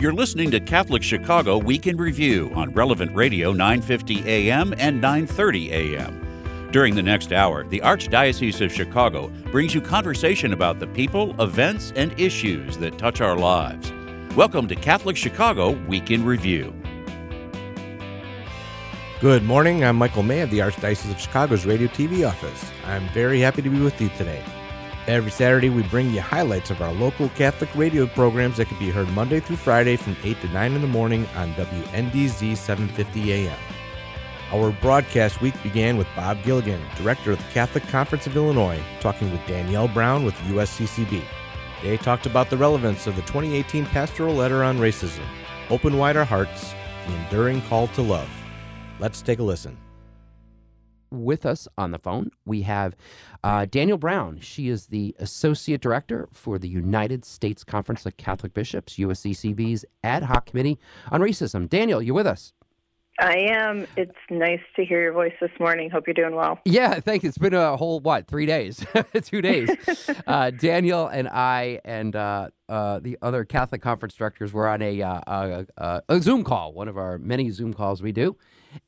You're listening to Catholic Chicago Week in Review on Relevant Radio 950 AM and 930 AM. During the next hour, the Archdiocese of Chicago brings you conversation about the people, events, and issues that touch our lives. Welcome to Catholic Chicago Week in Review. Good morning. I'm Michael May of the Archdiocese of Chicago's Radio TV office. I'm very happy to be with you today. Every Saturday, we bring you highlights of our local Catholic radio programs that can be heard Monday through Friday from 8 to 9 in the morning on WNDZ 750 AM. Our broadcast week began with Bob Gilligan, Director of the Catholic Conference of Illinois, talking with Danielle Brown with USCCB. They talked about the relevance of the 2018 pastoral letter on racism, Open Wide Our Hearts, the enduring call to love. Let's take a listen with us on the phone, we have uh, Danielle Brown. She is the Associate Director for the United States Conference of Catholic Bishops, USCCB's Ad Hoc Committee on Racism. Danielle, you with us? I am. It's nice to hear your voice this morning. Hope you're doing well. Yeah, thank you. It's been a whole, what, three days? Two days. uh, Danielle and I and uh, uh, the other Catholic conference directors were on a, uh, a, a Zoom call, one of our many Zoom calls we do.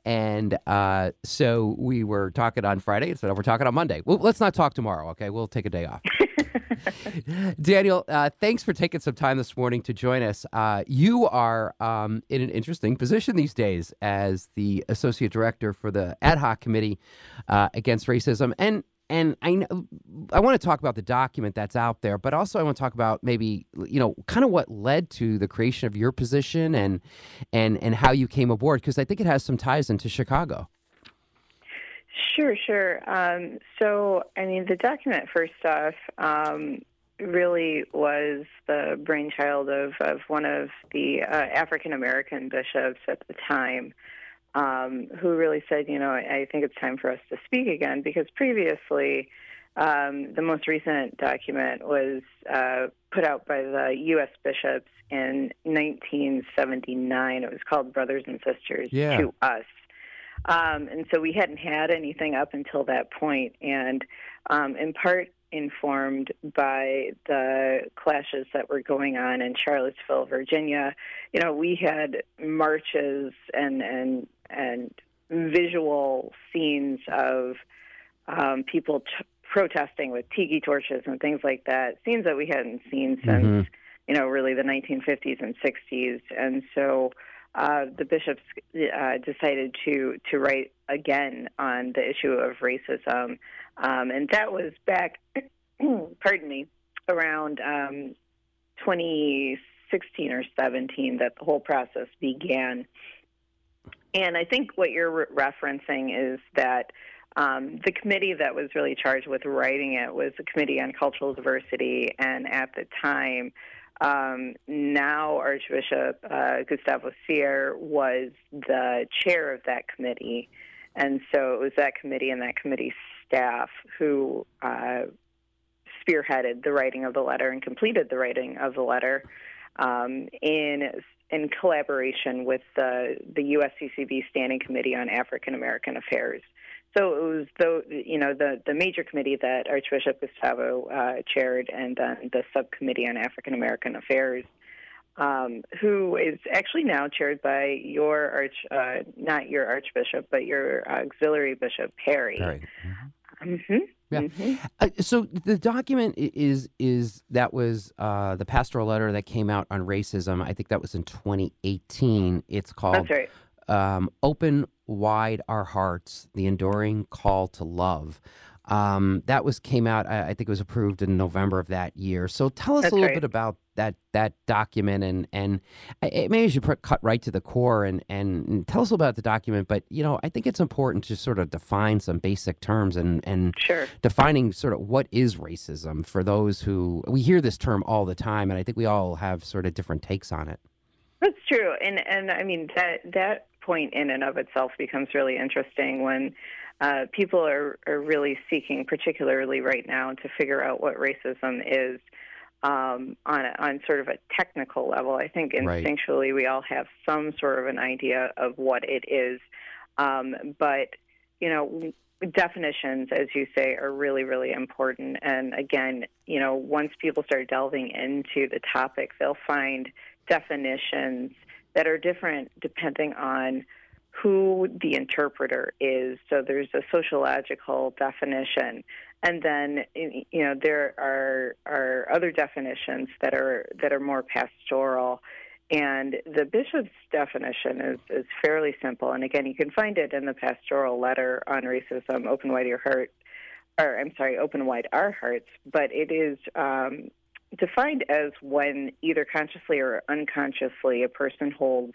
And uh, so we were talking on Friday instead of we're talking on Monday. Well, let's not talk tomorrow, okay? We'll take a day off. Danielle, uh, thanks for taking some time this morning to join us. Uh, you are um, in an interesting position these days as the associate director for the ad hoc committee uh, against racism, and and I I want to talk about the document that's out there, but also I want to talk about maybe you know kind of what led to the creation of your position and and and how you came aboard because I think it has some ties into Chicago. Sure, sure. Um, so, I mean, the document first off um, really was the brainchild of, of one of the uh, African American bishops at the time um, who really said, you know, I, I think it's time for us to speak again because previously um, the most recent document was uh, put out by the U.S. bishops in 1979. It was called Brothers and Sisters yeah. to Us. Um, and so we hadn't had anything up until that point, and um, in part informed by the clashes that were going on in Charlottesville, Virginia. You know, we had marches and and and visual scenes of um, people t- protesting with tiki torches and things like that. Scenes that we hadn't seen since mm-hmm. you know really the 1950s and 60s, and so. Uh, the bishops uh, decided to to write again on the issue of racism, um, and that was back, pardon me, around um, 2016 or 17 that the whole process began. And I think what you're re- referencing is that um, the committee that was really charged with writing it was the Committee on Cultural Diversity, and at the time, um, now Archbishop uh, Gustavo Siller was the chair of that committee. And so it was that committee and that committee staff who uh, spearheaded the writing of the letter and completed the writing of the letter um, in in collaboration with the the USCCB Standing Committee on African American Affairs. So it was the you know the the major committee that Archbishop Gustavo uh, chaired, and then the subcommittee on African American Affairs, um, who is actually now chaired by your arch uh, not your archbishop, but your auxiliary bishop Perry. Perry. Mm-hmm. Mm-hmm. Yeah. Mm-hmm. Uh, so the document is is that was uh, the pastoral letter that came out on racism. I think that was in 2018. It's called That's right. um, "Open Wide Our Hearts: The Enduring Call to Love." Um, that was came out. I, I, think it was approved in November of that year. So tell us That's a little right. bit about that that document and and maybe you should put, cut right to the core and, and tell us about the document. But you know, I think it's important to sort of define some basic terms and and sure. defining sort of what is racism for those who we hear this term all the time, and I think we all have sort of different takes on it. That's true, and and I mean that that point in and of itself becomes really interesting when uh, people are, are really seeking, particularly right now, to figure out what racism is um, on a, on sort of a technical level. I think instinctually right. we all have some sort of an idea of what it is, um, but you know. Definitions, as you say, are really, really important. And again, you know, once people start delving into the topic, they'll find definitions that are different depending on who the interpreter is. So there's a sociological definition, and then you know there are are other definitions that are that are more pastoral. And the bishop's definition is, is fairly simple. And again, you can find it in the pastoral letter on racism, Open Wide Your Heart, or I'm sorry, Open Wide Our Hearts. But it is um, defined as when either consciously or unconsciously a person holds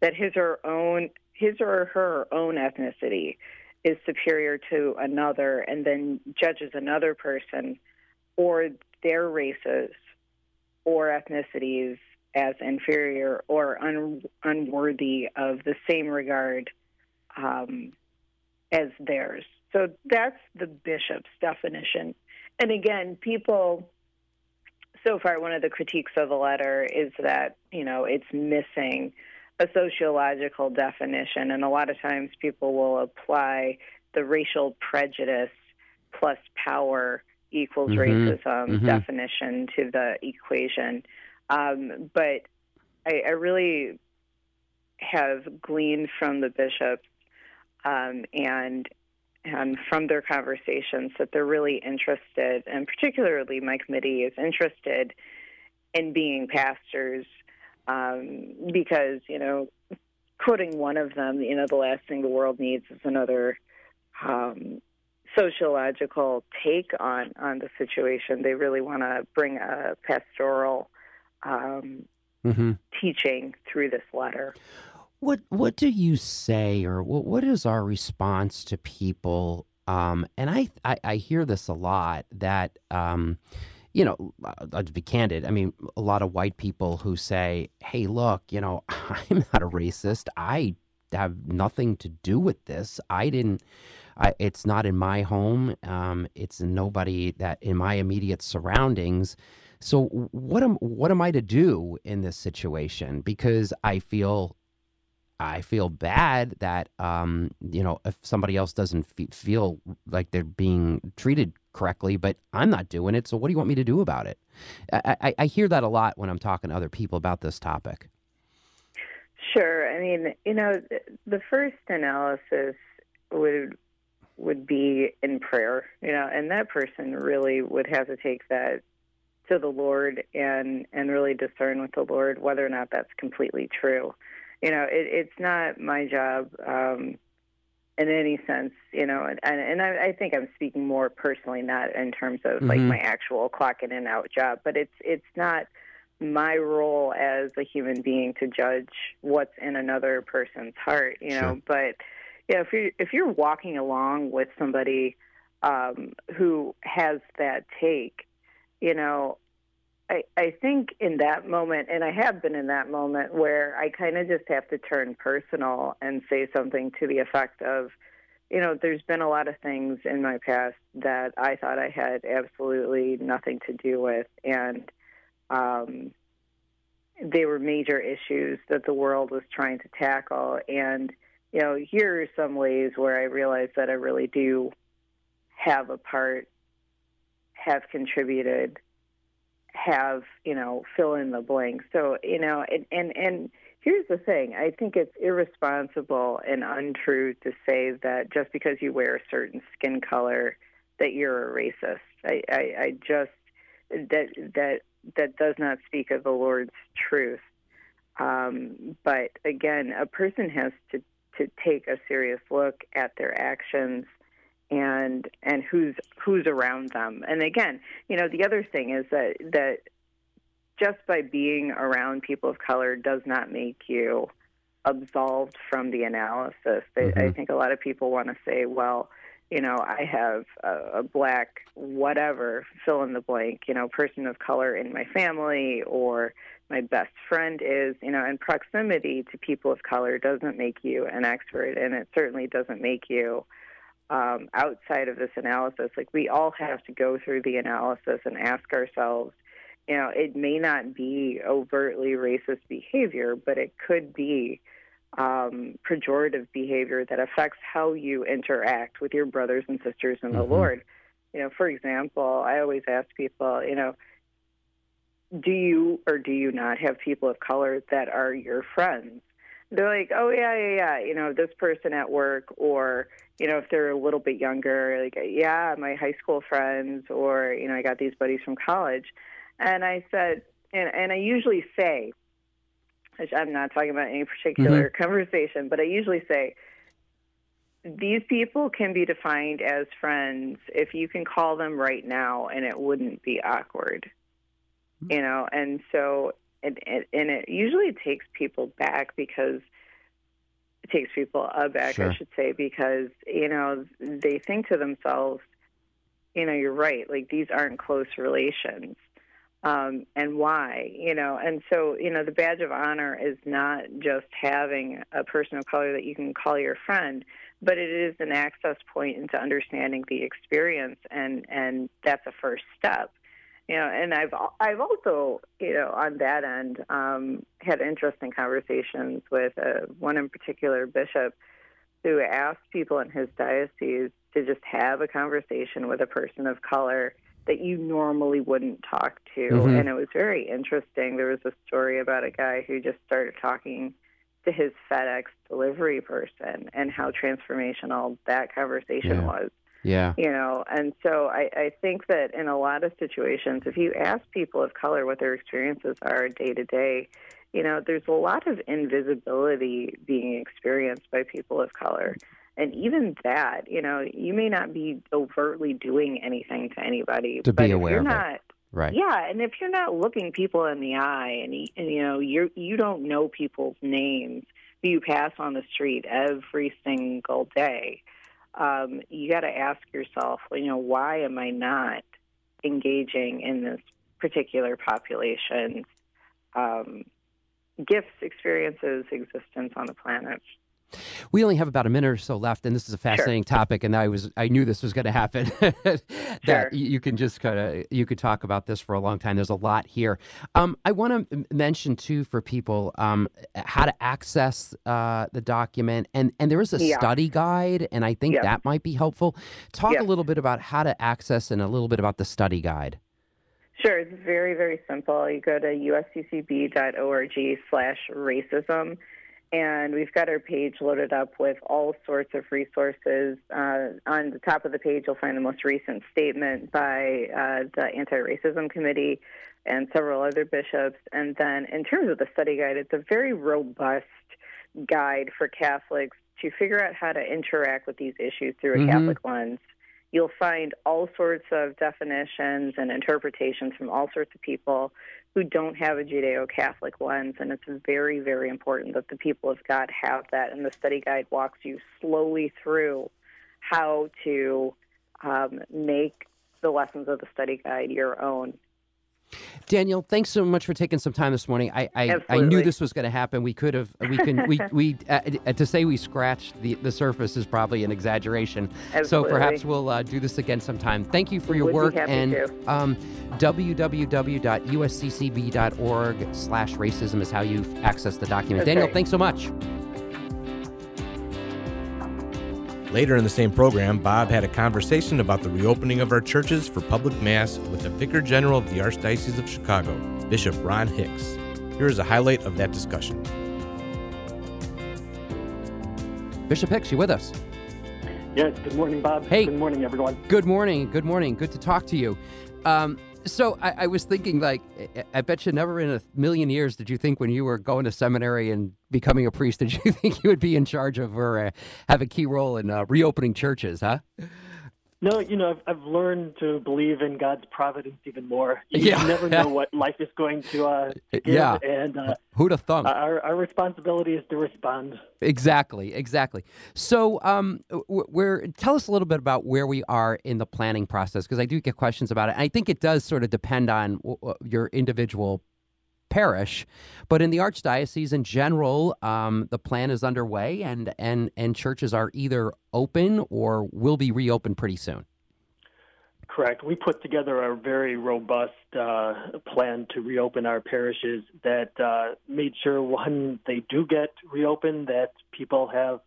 that his or her own his or her own ethnicity is superior to another and then judges another person or their races or ethnicities as inferior or un- unworthy of the same regard um, as theirs. So that's the bishop's definition. And again, people, so far, one of the critiques of the letter is that, you know, it's missing a sociological definition. And a lot of times people will apply the racial prejudice plus power equals mm-hmm. racism mm-hmm. definition to the equation. Um, but I, I, really have gleaned from the bishops um, and and from their conversations that they're really interested, and particularly my committee is interested in being pastors um, because you know, quoting one of them, you know, the last thing the world needs is another um, sociological take on on the situation. They really want to bring a pastoral um, mm-hmm. teaching through this letter. What what do you say, or what what is our response to people? Um, and I, I, I hear this a lot that um, you know, I'll be candid. I mean, a lot of white people who say, "Hey, look, you know, I'm not a racist. I have nothing to do with this. I didn't." I, it's not in my home. Um, it's nobody that in my immediate surroundings. So what am what am I to do in this situation? Because I feel I feel bad that um, you know if somebody else doesn't feel like they're being treated correctly, but I'm not doing it. So what do you want me to do about it? I, I, I hear that a lot when I'm talking to other people about this topic. Sure. I mean, you know, the first analysis would would be in prayer, you know, and that person really would have to take that to the Lord and and really discern with the Lord whether or not that's completely true. You know, it, it's not my job um, in any sense. You know, and and I, I think I'm speaking more personally, not in terms of mm-hmm. like my actual clock in and out job, but it's it's not my role as a human being to judge what's in another person's heart. You know, sure. but yeah, if you if you're walking along with somebody um, who has that take, you know, I, I think in that moment, and I have been in that moment where I kind of just have to turn personal and say something to the effect of, you know, there's been a lot of things in my past that I thought I had absolutely nothing to do with, and um, they were major issues that the world was trying to tackle. And, you know, here are some ways where I realize that I really do have a part, have contributed have you know fill in the blank. So you know, and and and here's the thing: I think it's irresponsible and untrue to say that just because you wear a certain skin color that you're a racist. I, I, I just that that that does not speak of the Lord's truth. Um, but again, a person has to to take a serious look at their actions and and who's who's around them. And again, you know, the other thing is that that just by being around people of color does not make you absolved from the analysis. mm-hmm. I think a lot of people want to say, well, you know, I have a, a black whatever fill in the blank, you know, person of color in my family or my best friend is, you know, and proximity to people of color doesn't make you an expert and it certainly doesn't make you um, outside of this analysis. Like we all have to go through the analysis and ask ourselves, you know, it may not be overtly racist behavior, but it could be um, pejorative behavior that affects how you interact with your brothers and sisters in mm-hmm. the Lord. You know, for example, I always ask people, you know, do you or do you not have people of color that are your friends? They're like, oh yeah, yeah, yeah, you know, this person at work, or you know, if they're a little bit younger, like, yeah, my high school friends, or you know, I got these buddies from college, and I said, and and I usually say, which I'm not talking about any particular mm-hmm. conversation, but I usually say, these people can be defined as friends if you can call them right now and it wouldn't be awkward. You know and so and, and, and it usually takes people back because it takes people aback sure. i should say because you know they think to themselves you know you're right like these aren't close relations um, and why, you know. And so, you know, the badge of honor is not just having a person of color that you can call your friend, but it is an access point into understanding the experience, and and that's a first step you know, and I've I've also, you know, on that end, um, had interesting conversations with uh, one in particular bishop who asked people in his diocese to just have a conversation with a person of color that you normally wouldn't talk to, mm-hmm. and it was very interesting. There was a story about a guy who just started talking to his FedEx delivery person and how transformational that conversation yeah. was. Yeah. You know, and so I, I think that in a lot of situations, if you ask people of color what their experiences are day to day, you know, there's a lot of invisibility being experienced by people of color. And even that, you know, you may not be overtly doing anything to anybody. To be aware of not, it. Right. Yeah, and if you're not looking people in the eye and, and you know, you're you don't know people's names who you pass on the street every single day um, you got to ask yourself, you know, why am I not engaging in this particular population's um, gifts, experiences, existence on the planet? We only have about a minute or so left, and this is a fascinating sure. topic. And I was I knew this was going to happen. that sure. you can just kind of you could talk about this for a long time. There's a lot here. Um, I want to mention too for people um, how to access uh, the document, and and there is a yeah. study guide, and I think that might be helpful. Talk a little bit about how to access and a little bit about the study guide. Sure, it's very very simple. You go to usccb.org slash racism and we've got our page loaded up with all sorts of resources. Uh, on the top of the page, you'll find the most recent statement by uh, the Anti Racism Committee and several other bishops. And then, in terms of the study guide, it's a very robust guide for Catholics to figure out how to interact with these issues through a mm-hmm. Catholic lens. You'll find all sorts of definitions and interpretations from all sorts of people who don't have a Judeo Catholic lens. And it's very, very important that the people of God have that. And the study guide walks you slowly through how to um, make the lessons of the study guide your own Danielle, thanks so much for taking some time this morning. I I, I knew this was going to happen. We could have we can we we uh, uh, to say we scratched the the surface is probably an exaggeration. Absolutely. So perhaps we'll uh, do this again sometime. Thank you for your work and um, www.usccb.org/racism is how you access the document. Okay. Danielle, thanks so much. Later in the same program, Bob had a conversation about the reopening of our churches for public mass with the Vicar General of the Archdiocese of Chicago, Bishop Ron Hicks. Here is a highlight of that discussion. Bishop Hicks, you with us? Yes, good morning, Bob. Hey. Good morning, everyone. Good morning. Good morning. Good to talk to you. Um, so I, I, was thinking, like, I bet you never in a million years did you think when you were going to seminary and becoming a priest, did you think you would be in charge of or uh, have a key role in uh, reopening churches, huh? No, you know, I've, I've learned to believe in God's providence even more. You yeah. never know what life is going to uh, give, yeah. and uh, who'd have thunk? Our, our responsibility is to respond. Exactly, exactly. So, um, we're tell us a little bit about where we are in the planning process because I do get questions about it. I think it does sort of depend on your individual parish. But in the archdiocese in general, um, the plan is underway, and and and churches are either open or will be reopened pretty soon. Correct. We put together a very robust uh, plan to reopen our parishes that uh, made sure when they do get reopened that people have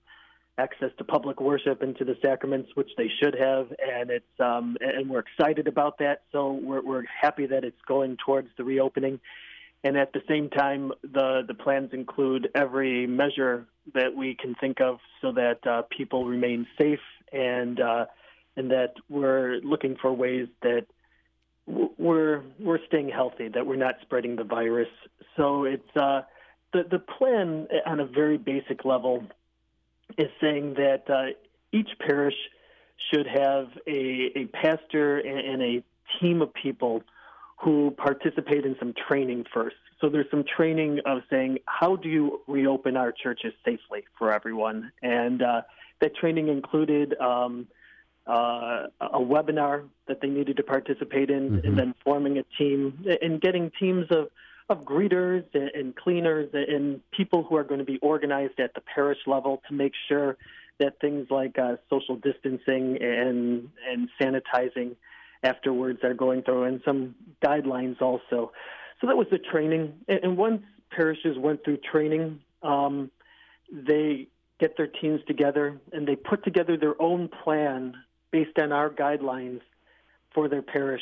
access to public worship and to the sacraments, which they should have, and it's um, and we're excited about that. So we're we're happy that it's going towards the reopening, and at the same time, the the plans include every measure that we can think of so that uh, people remain safe and uh, and that we're looking for ways that we're we're staying healthy, that we're not spreading the virus. So it's uh, the the plan on a very basic level is saying that uh, each parish should have a, a pastor and, and a team of people who participate in some training first. So there's some training of saying how do you reopen our churches safely for everyone, and uh, that training included. Um, uh, a webinar that they needed to participate in, mm-hmm. and then forming a team and getting teams of of greeters and cleaners and people who are going to be organized at the parish level to make sure that things like uh, social distancing and and sanitizing afterwards are going through, and some guidelines also. So that was the training. And once parishes went through training, um, they get their teams together and they put together their own plan based on our guidelines for their parish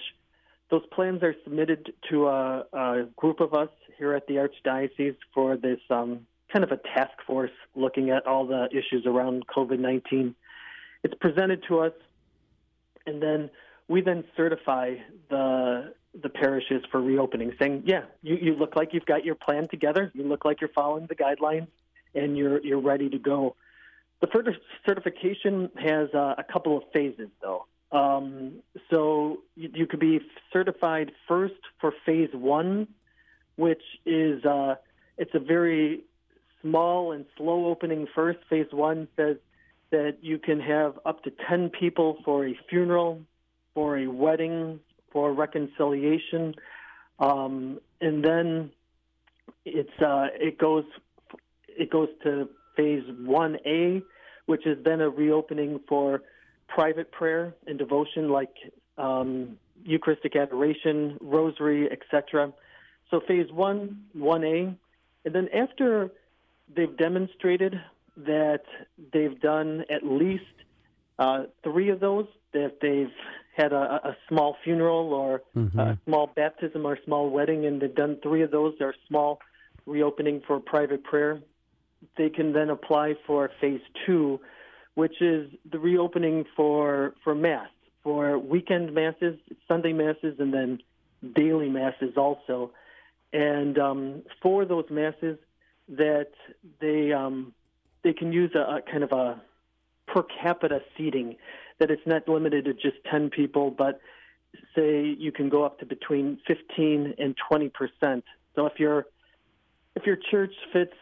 those plans are submitted to a, a group of us here at the Archdiocese for this um, kind of a task force looking at all the issues around COVID 19. It's presented to us, and then we then certify the the parishes for reopening, saying, "Yeah, you, you look like you've got your plan together. You look like you're following the guidelines, and you're you're ready to go." The further certification has uh, a couple of phases, though. Um, so you, you, could be certified first for phase one, which is uh, it's a very small and slow opening first. Phase one says that you can have up to 10 people for a funeral, for a wedding, for reconciliation. Um, and then it's uh, it goes it goes to phase 1A, which is then a reopening for private prayer and devotion like um, Eucharistic adoration, rosary, etc. So phase one, 1A. And then after they've demonstrated that they've done at least uh, three of those, that they've had a, a small funeral or mm-hmm. a small baptism or a small wedding, and they've done three of those, or small reopening for private prayer, they can then apply for phase two, which is the reopening for for mass, for weekend masses, Sunday masses, and then daily masses also. And um, for those masses, that they um, they can use a, a kind of a per capita seating, that it's not limited to just ten people, but say you can go up to between 15 and 20 percent. So if your if your church fits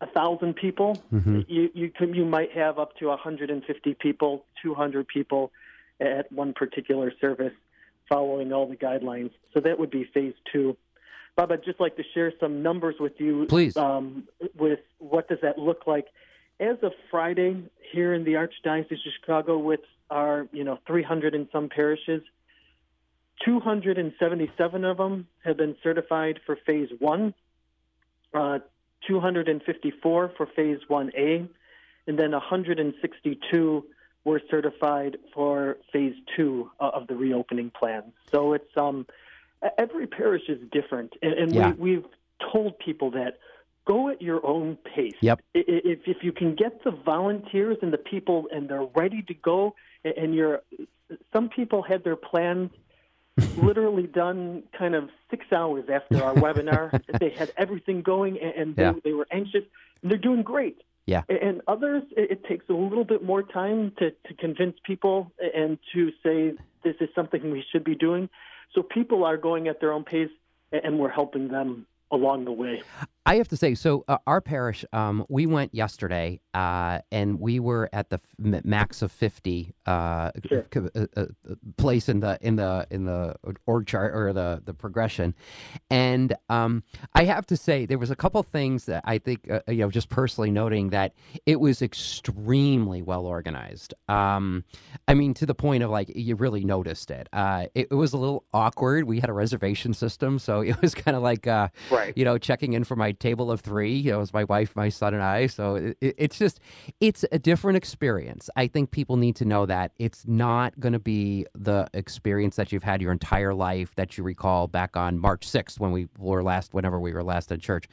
a thousand people, mm-hmm. you you can, you might have up to 150 people, 200 people at one particular service, following all the guidelines. So that would be phase two. Bob, I'd just like to share some numbers with you. Please. Um, with what does that look like? As of Friday, here in the Archdiocese of Chicago, with our you know 300 and some parishes, 277 of them have been certified for phase one. Uh, 254 for phase 1A, and then 162 were certified for phase 2 uh, of the reopening plan. So it's um, every parish is different, and, and yeah. we, we've told people that go at your own pace. Yep. If if you can get the volunteers and the people and they're ready to go, and you're some people had their plans literally done kind of six hours after our webinar. They had everything going and they, yeah. they were anxious. And they're doing great. Yeah. And others, it takes a little bit more time to, to convince people and to say this is something we should be doing. So people are going at their own pace and we're helping them along the way. I have to say, so uh, our parish, um, we went yesterday, uh, and we were at the f- max of fifty uh, sure. Uh, uh, place in the in the in the org chart or the the progression, and um, I have to say there was a couple things that I think uh, you know just personally noting that it was extremely well organized. Um, I mean, to the point of like you really noticed it. it. it. was a little awkward. We had a reservation system, so it was kind of like right. you know checking in for my table of three. You know, it was my wife, my son, and I. So it, it's just, it's a different experience. I think people need to know that it's not going to be the experience that you've had your entire life that you recall back on March 6th when we were last, whenever we were last in church.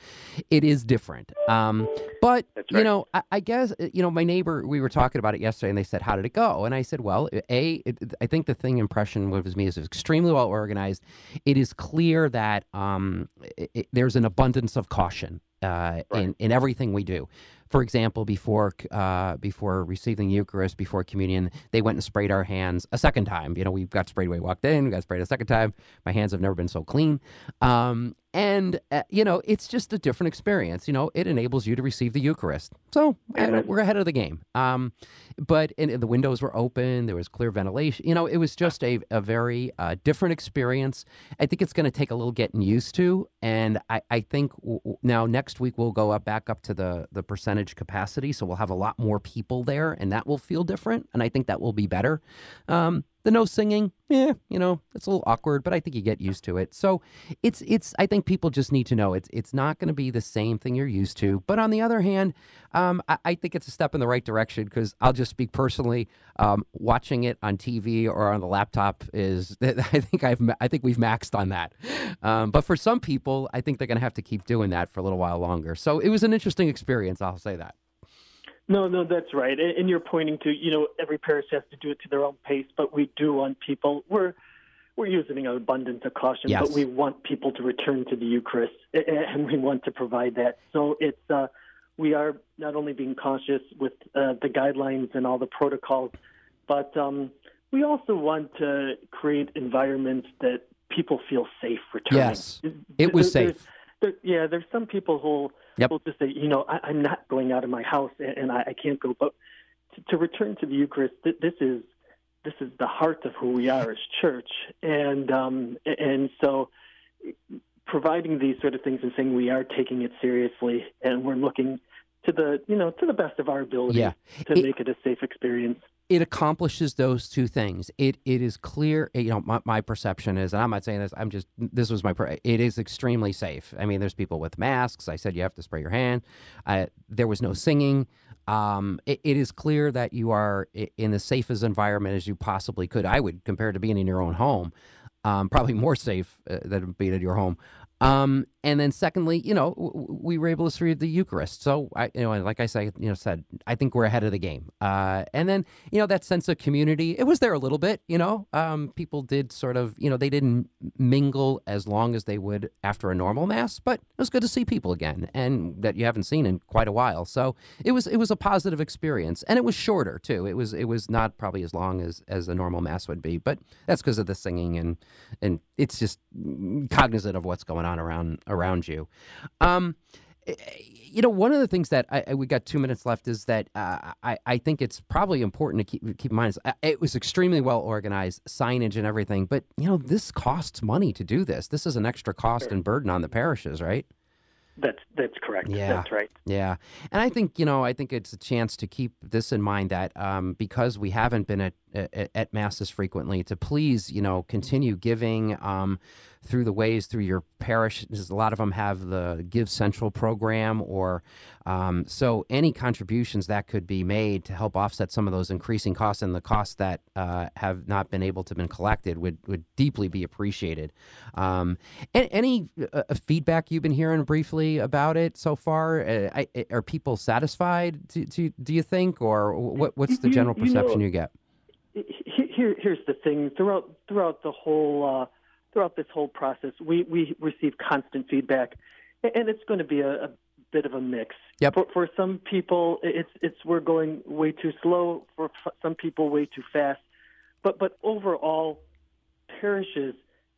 It is different. Um, but, right. you know, I, I, guess, you know, my neighbor, we were talking about it yesterday and they said, how did it go? And I said, well, A, it, I think the thing impression was me is extremely well organized. It is clear that um, it, it, there's an abundance of caution uh, right. in in everything we do. For example, before uh, before receiving Eucharist, before communion, they went and sprayed our hands a second time. You know, we got sprayed when we walked in. We got sprayed a second time. My hands have never been so clean. Um, and uh, you know it's just a different experience you know it enables you to receive the eucharist. So uh, we're ahead of the game. Um, but and, the windows were open there was clear ventilation you know it was just a, a very uh, different experience. I think it's going to take a little getting used to and i, I think w- now next week we'll go up back up to the the percentage capacity so we'll have a lot more people there and that will feel different and i think that will be better. Um, the no singing, yeah, you know, it's a little awkward, but I think you get used to it. So it's it's I think people just need to know it's it's not going to be the same thing you're used to. But on the other hand, um, I, I, think it's a step in the right direction because I'll just speak personally. Um, watching it on TV or on the laptop is I think I've I think we've maxed on that. Um, but for some people, I think they're going to have to keep doing that for a little while longer. So it was an interesting experience. I'll say that. No, no, that's right. And you're pointing to, you know, every parish has to do it to their own pace, but we do want people. We're we're using an abundance of caution, yes. but we want people to return to the Eucharist, and we want to provide that. So it's uh, we are not only being cautious with uh, the guidelines and all the protocols, but um, we also want to create environments that people feel safe returning. Yes, it was there, safe. There, yeah, there's some people who Yep. People just say, you know, I, am not going out of my house and, and I, I, can't go. But to, to return to the Eucharist, th- this is this is the heart of who we are as church, and um, and so providing these sort of things and saying we are taking it seriously and we're looking to the you know to the best of our ability yeah. to it, make it a safe experience it accomplishes those two things. It it is clear. You know, my, my perception is, and I'm not saying this. I'm just this was my. It is extremely safe. I mean, there's people with masks. I said you have to spray your hand. I, there was no singing. Um, it, it is clear that you are in the safest environment as you possibly could. I would compare it to being in your own home. Um, probably more safe uh, than being at your home. Um, and then secondly, you know, we were able to receive the Eucharist. So I, you know, like I said, you know, said I think we're ahead of the game. Uh, and then you know that sense of community, it was there a little bit. You know, um, people did sort of, you know, they didn't mingle as long as they would after a normal mass, but it was good to see people again, and that you haven't seen in quite a while. So it was it was a positive experience, and it was shorter too. It was it was not probably as long as as a normal mass would be, but that's because of the singing and and it's just cognizant of what's going on around around you. Um, eh, you know, one of the things that I, we got two minutes left is that uh, I, I think it's probably important to keep keep in mind is uh, it was extremely well organized, signage and everything. But you know, this costs money to do this. This is an extra cost and burden on the parishes, right? That's that's correct. Yeah, that's right. Yeah, and I think you know I think it's a chance to keep this in mind that um, because we haven't been at, at, at masses frequently, to please you know continue giving. Um, through the ways through your parish. A lot of them have the Give Central program, or um, so any contributions that could be made to help offset some of those increasing costs and the costs that uh, have not been able to been collected would would deeply be appreciated. Um, any uh, uh, feedback you've been hearing briefly about it so far? Uh, I, are people satisfied? Do, do, do, you think, or what, what's the general perception you, know, you get? Here, here's the thing throughout throughout the whole uh, throughout this whole process, we, we receive constant feedback, and it's going to be a, a bit of a mix. Yep. For, for some people, it's it's we're going way too slow. For some people, way too fast. But but overall, parishes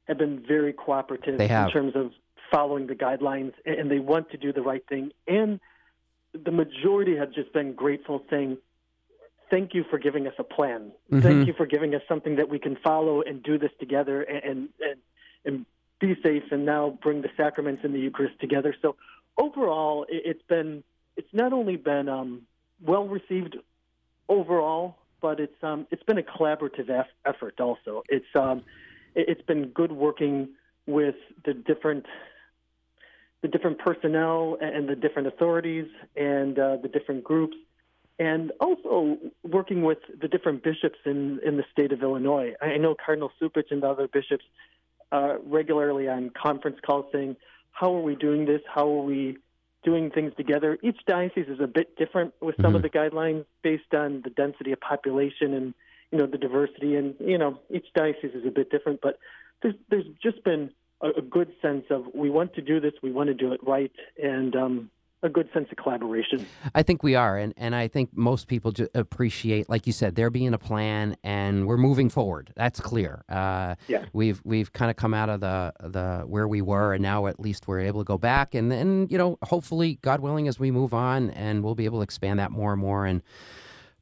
have been very cooperative in terms of following the guidelines, and they want to do the right thing. And the majority have just been grateful, saying, thank you for giving us a plan. Mm-hmm. Thank you for giving us something that we can follow and do this together and, and and be safe and now bring the sacraments and the Eucharist together. So overall, it's been it's not only been um, well received overall, but it's um, it's been a collaborative eff- effort also. It's um, it's been good working with the different the different personnel and the different authorities and uh, the different groups, and also working with the different bishops in, in the state of Illinois. I know Cardinal Cupich and other bishops uh, regularly on conference calls saying, How are we doing this? How are we doing things together? Each diocese is a bit different with some mm-hmm. of the guidelines based on the density of population and you know the diversity and you know each diocese is a bit different but there's there's just been a, a good sense of we want to do this we want to do it right and um, a good sense of collaboration. I think we are, and, and I think most people appreciate, like you said, there being a plan, and we're moving forward. That's clear. Uh, yeah. We've we've kind of come out of the the where we were, and now at least we're able to go back, and then you know, hopefully, God willing, as we move on, and we'll be able to expand that more and more, and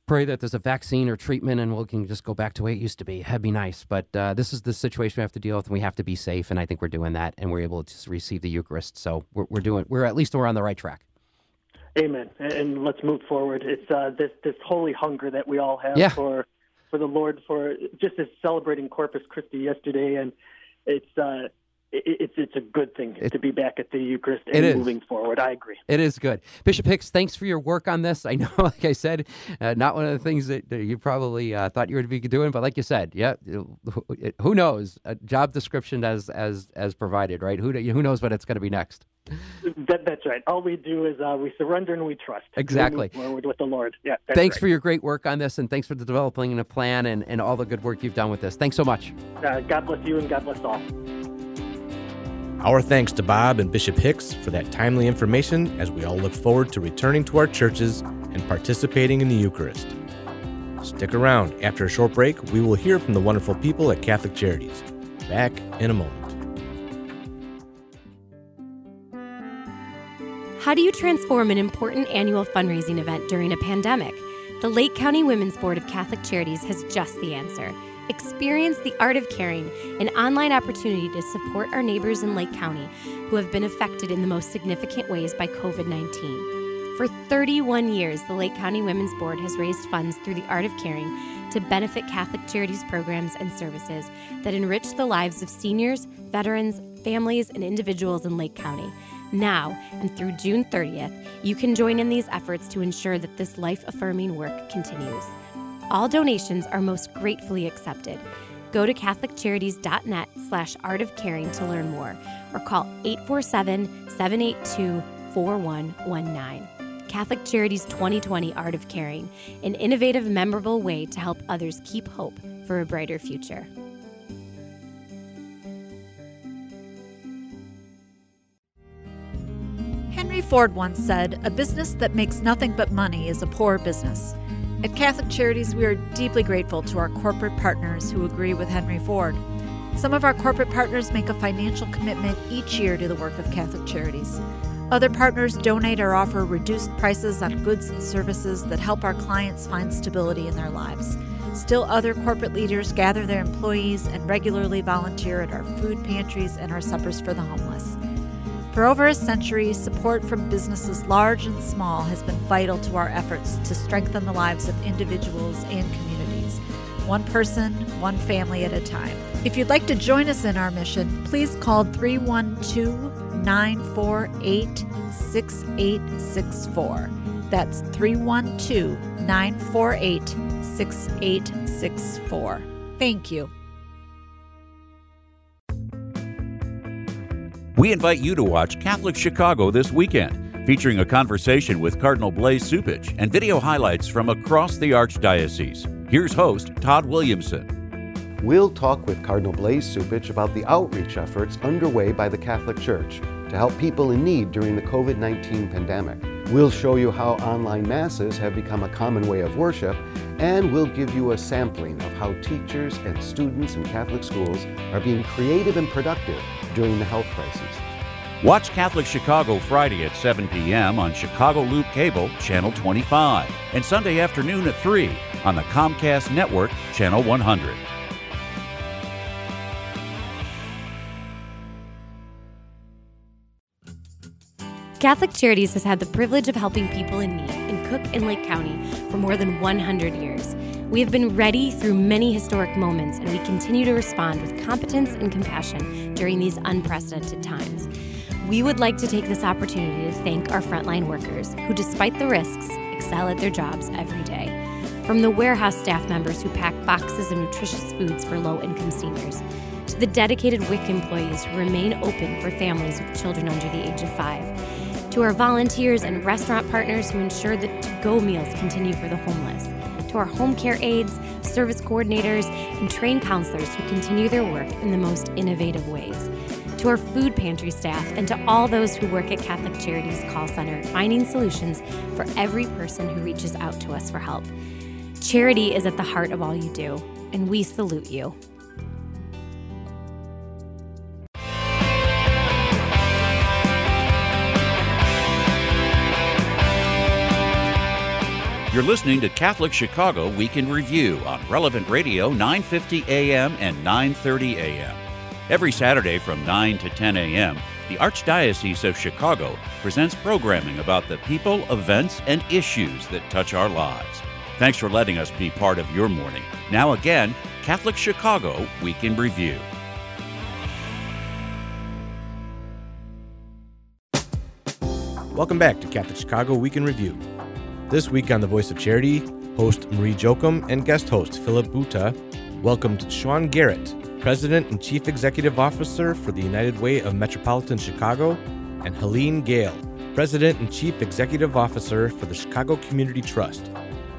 pray that there's a vaccine or treatment and we can just go back to the way it used to be. That'd be nice. But uh, this is the situation we have to deal with, and we have to be safe. And I think we're doing that, and we're able to just receive the Eucharist. So we're, we're doing. We're at least we're on the right track. Amen. And let's move forward. It's uh, this this holy hunger that we all have yeah. for for the Lord. For just as celebrating Corpus Christi yesterday, and it's uh, it's it's a good thing it, to be back at the Eucharist and moving forward. I agree. It is good. Bishop Hicks, thanks for your work on this. I know, like I said, uh, not one of the things that, that you probably uh, thought you would be doing, but like you said, yeah, who knows? A job description as as as provided, right? Who who knows what it's going to be next? That, that's right. All we do is uh, we surrender and we trust. Exactly. We forward with the Lord. Yeah. thanks right. for your great work on this, and thanks for the developing a plan and, and all the good work you've done with this. Thanks so much. Uh, God bless you and God bless all. Our thanks to Bob and Bishop Hicks for that timely information as we all look forward to returning to our churches and participating in the Eucharist. Stick around. After a short break, we will hear from the wonderful people at Catholic Charities. Back in a moment. How do you transform an important annual fundraising event during a pandemic? The Lake County Women's Board of Catholic Charities has just the answer. Experience the art of caring, an online opportunity to support our neighbors in Lake County who have been affected in the most significant ways by COVID 19. For 31 years, the Lake County Women's Board has raised funds through the art of caring to benefit Catholic Charities programs and services that enrich the lives of seniors, veterans, families, and individuals in Lake County. Now and through June 30th, you can join in these efforts to ensure that this life affirming work continues. All donations are most gratefully accepted. Go to catholiccharities.net slash art of caring to learn more or call 847-782-4119. Catholic Charities 2020 Art of Caring, an innovative, memorable way to help others keep hope for a brighter future. Henry Ford once said, A business that makes nothing but money is a poor business. At Catholic Charities, we are deeply grateful to our corporate partners who agree with Henry Ford. Some of our corporate partners make a financial commitment each year to the work of Catholic Charities. Other partners donate or offer reduced prices on goods and services that help our clients find stability in their lives. Still, other corporate leaders gather their employees and regularly volunteer at our food pantries and our suppers for the homeless. For over a century, support from businesses large and small has been vital to our efforts to strengthen the lives of individuals and communities, one person, one family at a time. If you'd like to join us in our mission, please call 312 948 6864. That's 312 948 6864. Thank you. We invite you to watch Catholic Chicago this weekend, featuring a conversation with Cardinal Blase Cupich and video highlights from across the Archdiocese. Here's host Todd Williamson. We'll talk with Cardinal Blase Cupich about the outreach efforts underway by the Catholic Church to help people in need during the COVID 19 pandemic. We'll show you how online masses have become a common way of worship, and we'll give you a sampling of how teachers and students in Catholic schools are being creative and productive during the health crisis. Watch Catholic Chicago Friday at 7 p.m. on Chicago Loop Cable, Channel 25, and Sunday afternoon at 3 on the Comcast Network, Channel 100. Catholic Charities has had the privilege of helping people in need in Cook and Lake County for more than 100 years. We have been ready through many historic moments, and we continue to respond with competence and compassion during these unprecedented times. We would like to take this opportunity to thank our frontline workers who, despite the risks, excel at their jobs every day. From the warehouse staff members who pack boxes of nutritious foods for low income seniors, to the dedicated WIC employees who remain open for families with children under the age of five, to our volunteers and restaurant partners who ensure that to go meals continue for the homeless, to our home care aides, service coordinators, and trained counselors who continue their work in the most innovative ways to our food pantry staff, and to all those who work at Catholic Charities Call Center, finding solutions for every person who reaches out to us for help. Charity is at the heart of all you do, and we salute you. You're listening to Catholic Chicago Week in Review on Relevant Radio 950 AM and 930 AM. Every Saturday from 9 to 10 a.m., the Archdiocese of Chicago presents programming about the people, events, and issues that touch our lives. Thanks for letting us be part of your morning. Now, again, Catholic Chicago Week in Review. Welcome back to Catholic Chicago Week in Review. This week on The Voice of Charity, host Marie Jochum and guest host Philip Buta welcomed Sean Garrett, President and Chief Executive Officer for the United Way of Metropolitan Chicago, and Helene Gayle, President and Chief Executive Officer for the Chicago Community Trust,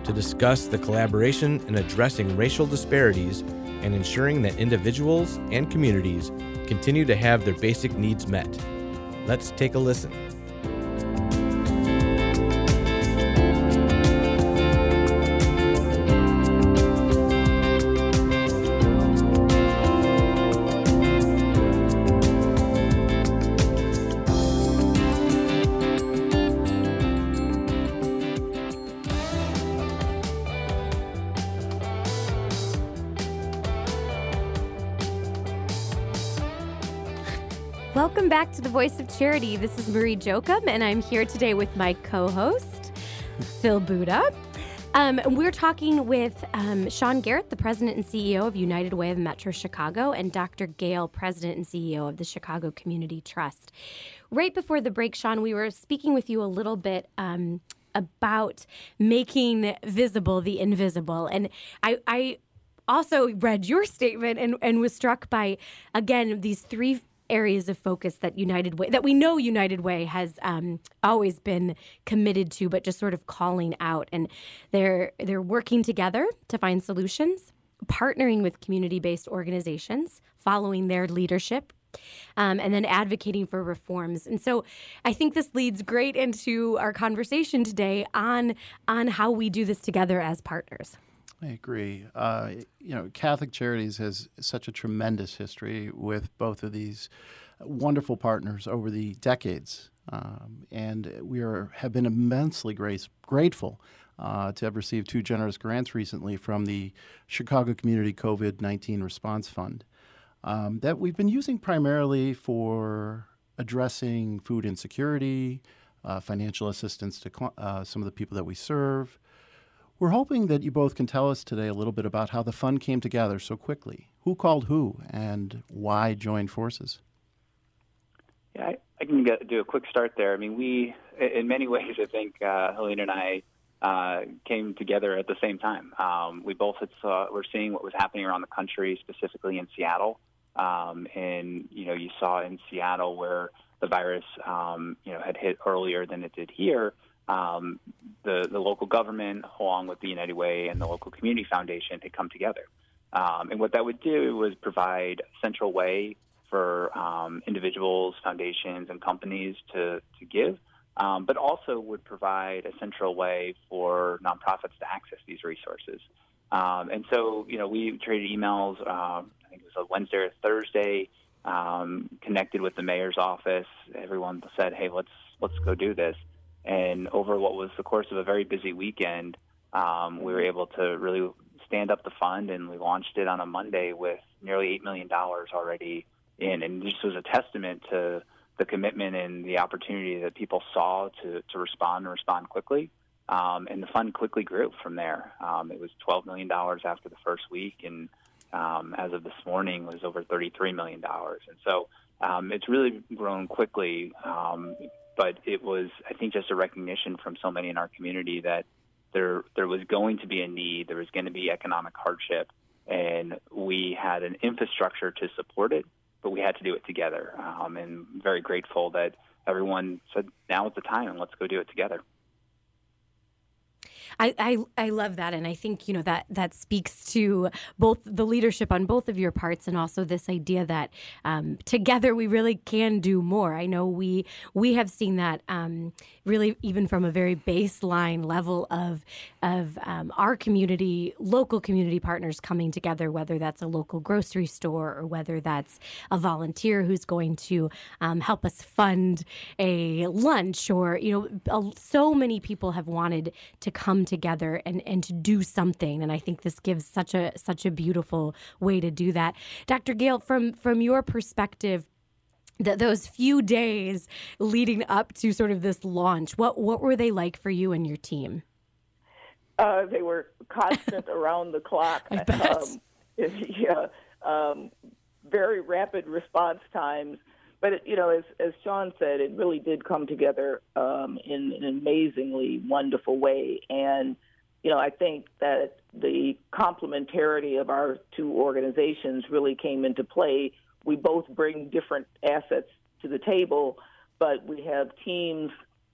to discuss the collaboration in addressing racial disparities and ensuring that individuals and communities continue to have their basic needs met. Let's take a listen. Welcome back to the Voice of Charity. This is Marie Jochum, and I'm here today with my co host, Phil Buda. Um, we're talking with um, Sean Garrett, the president and CEO of United Way of Metro Chicago, and Dr. Gayle, president and CEO of the Chicago Community Trust. Right before the break, Sean, we were speaking with you a little bit. Um, about making visible the invisible. And I, I also read your statement and, and was struck by, again, these three areas of focus that United Way that we know United Way has um, always been committed to, but just sort of calling out. And they're they're working together to find solutions, partnering with community-based organizations, following their leadership. Um, and then advocating for reforms. And so I think this leads great into our conversation today on on how we do this together as partners. I agree. Uh, you know, Catholic Charities has such a tremendous history with both of these wonderful partners over the decades, um, and we are have been immensely grace, grateful uh, to have received two generous grants recently from the Chicago Community COVID nineteen Response Fund um, that we've been using primarily for addressing food insecurity, uh, financial assistance to cl- uh, some of the people that we serve. We're hoping that you both can tell us today a little bit about how the fund came together so quickly. Who called who and why join forces? Yeah, I, I can get, do a quick start there. I mean, we, in many ways, I think uh, Helene and I uh, came together at the same time. Um, we both had saw, were seeing what was happening around the country, specifically in Seattle. Um, and, you know, you saw in Seattle where the virus, um, you know, had hit earlier than it did here um, the, the local government, along with the United Way and the local community foundation, had come together. Um, and what that would do was provide a central way for um, individuals, foundations, and companies to, to give, um, but also would provide a central way for nonprofits to access these resources. Um, and so, you know, we traded emails, uh, I think it was a Wednesday or Thursday, um, connected with the mayor's office. Everyone said, hey, let's, let's go do this. And over what was the course of a very busy weekend, um, we were able to really stand up the fund, and we launched it on a Monday with nearly eight million dollars already in. And this was a testament to the commitment and the opportunity that people saw to to respond and respond quickly. Um, and the fund quickly grew from there. Um, it was $12 million after the first week, and um, as of this morning, was over $33 million. And so Um, it's really grown quickly, um, but it was, I think, just a recognition from so many in our community that there there was going to be a need, there was going to be economic hardship, and we had an infrastructure to support it, but we had to do it together. Um, and very grateful that everyone said, "Now is the time, and let's go do it together." I, I, I love that, and I think you know that that speaks to both the leadership on both of your parts, and also this idea that um, together we really can do more. I know we we have seen that um, really even from a very baseline level of of um, our community, local community partners coming together, whether that's a local grocery store or whether that's a volunteer who's going to um, help us fund a lunch, or you know, so many people have wanted to come together and and to do something. And i think this gives such a such a beautiful way to do that. Dr Gayle from from your perspective that those few days leading up to sort of this launch what what were they like for you and your team? Uh, they were constant around the clock. Um, yeah um, very rapid response times but it, you know, as as Sean said, it really did come together um, in an amazingly wonderful way. And you know, I think that the complementarity of our two organizations really came into play. We both bring different assets to the table, but we have teams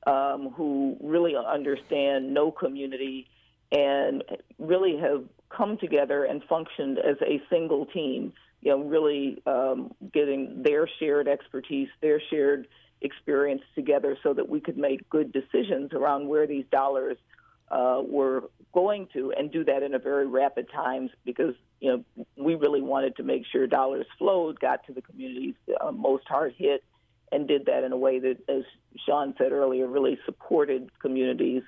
um, who really understand no community and really have come together and functioned as a single team you know, really um, getting their shared expertise, their shared experience together so that we could make good decisions around where these dollars uh, were going to and do that in a very rapid times because, you know, we really wanted to make sure dollars flowed, got to the communities uh, most hard hit, and did that in a way that, as Sean said earlier, really supported communities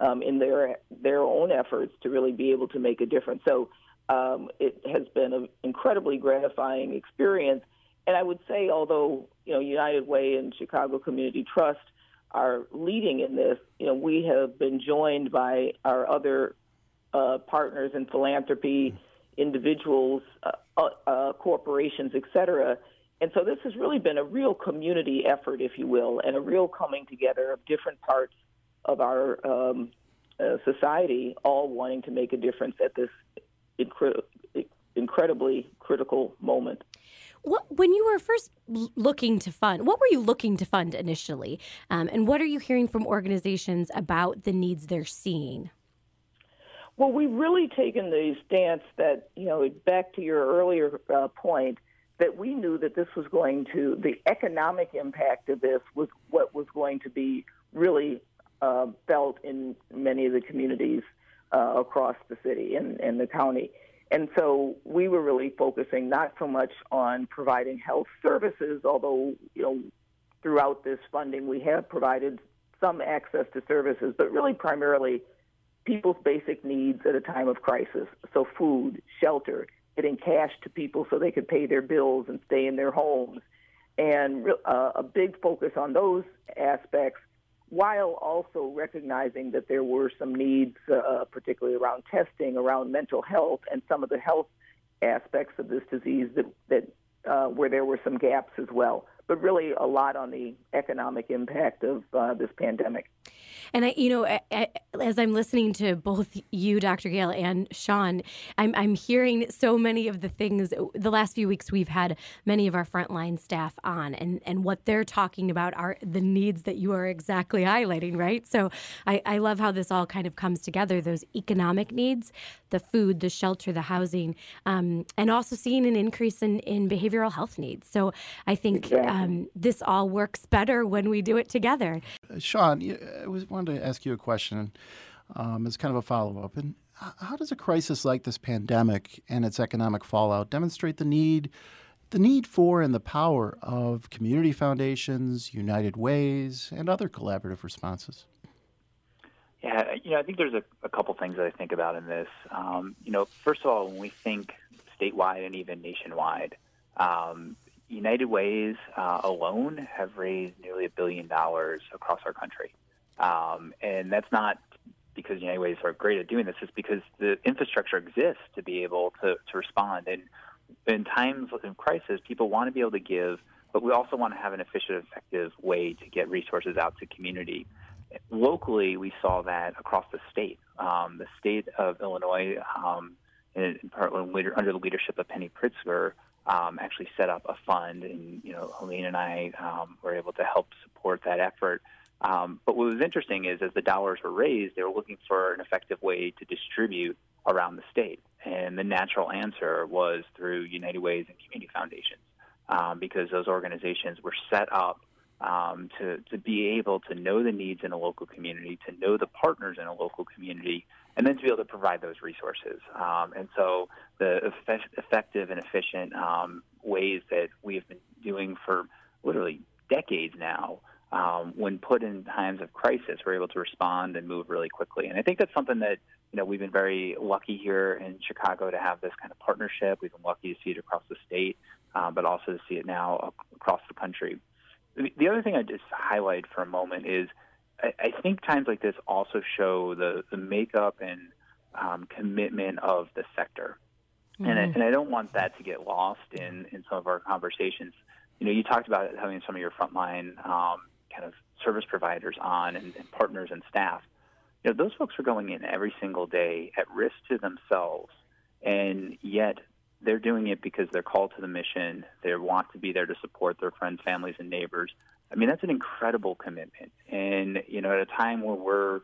um, in their their own efforts to really be able to make a difference. So um, it has been an incredibly gratifying experience. And I would say, although you know United Way and Chicago Community Trust are leading in this, you know we have been joined by our other uh, partners in philanthropy, individuals, uh, uh, corporations, et cetera. And so this has really been a real community effort, if you will, and a real coming together of different parts of our um, uh, society, all wanting to make a difference at this incre- incredibly critical moment. What, when you were first looking to fund, what were you looking to fund initially? Um, and what are you hearing from organizations about the needs they're seeing? Well, we've really taken the stance that, you know, back to your earlier uh, point, that we knew that this was going to, the economic impact of this was what was going to be really uh, felt in many of the communities uh, across the city and, and the county. And so we were really focusing not so much on providing health services, although, you know, throughout this funding we have provided some access to services, but really primarily people's basic needs at a time of crisis. So food, shelter, getting cash to people so they could pay their bills and stay in their homes. And uh, a big focus on those aspects while also recognizing that there were some needs, uh, particularly around testing, around mental health, and some of the health aspects of this disease that, that uh, where there were some gaps as well. But really, a lot on the economic impact of uh, this pandemic. And I, you know, as I'm listening to both you, Dr. Gayle, and Sean, I'm, I'm hearing so many of the things. The last few weeks, we've had many of our frontline staff on, and and what they're talking about are the needs that you are exactly highlighting, right? So I, I love how this all kind of comes together. Those economic needs, the food, the shelter, the housing, um, and also seeing an increase in in behavioral health needs. So I think exactly. um, this all works better when we do it together. Uh, Sean, I was wanted to ask you a question um, as kind of a follow up. And how does a crisis like this pandemic and its economic fallout demonstrate the need? The need for and the power of community foundations, United Ways, and other collaborative responses. Yeah, you know, I think there's a, a couple things that I think about in this. Um, you know, first of all, when we think statewide and even nationwide, um, United Ways uh, alone have raised nearly a billion dollars across our country. Um, and that's not because United Ways are great at doing this, it's because the infrastructure exists to be able to, to respond. And in times of crisis, people want to be able to give but we also want to have an efficient, effective way to get resources out to community. Locally, we saw that across the state. Um, the state of Illinois, um, in, in part under the leadership of Penny Pritzker, um, actually set up a fund, and you know, Helene and I um, were able to help support that effort. Um, but what was interesting is, as the dollars were raised, they were looking for an effective way to distribute around the state, and the natural answer was through United Ways and community foundations, um, because those organizations were set up um, to to be able to know the needs in a local community, to know the partners in a local community, and then to be able to provide those resources. Um, and so the effective and efficient um, ways that we have been doing for literally decades now, um, when put in times of crisis, we're able to respond and move really quickly. And I think that's something that you know we've been very lucky here in Chicago to have this kind of partnership. We've been lucky to see it across the state, uh, but also to see it now across the country. The other thing I just highlight for a moment is I, I think times like this also show the, the makeup and um, commitment of the sector. Mm-hmm. And, I, and I don't want that to get lost in, in some of our conversations. You know, you talked about having some of your frontline um, kind of service providers on and, and partners and staff. You know, those folks are going in every single day at risk to themselves, and yet they're doing it because they're called to the mission. They want to be there to support their friends, families, and neighbors. I mean, that's an incredible commitment. And, you know, at a time where we're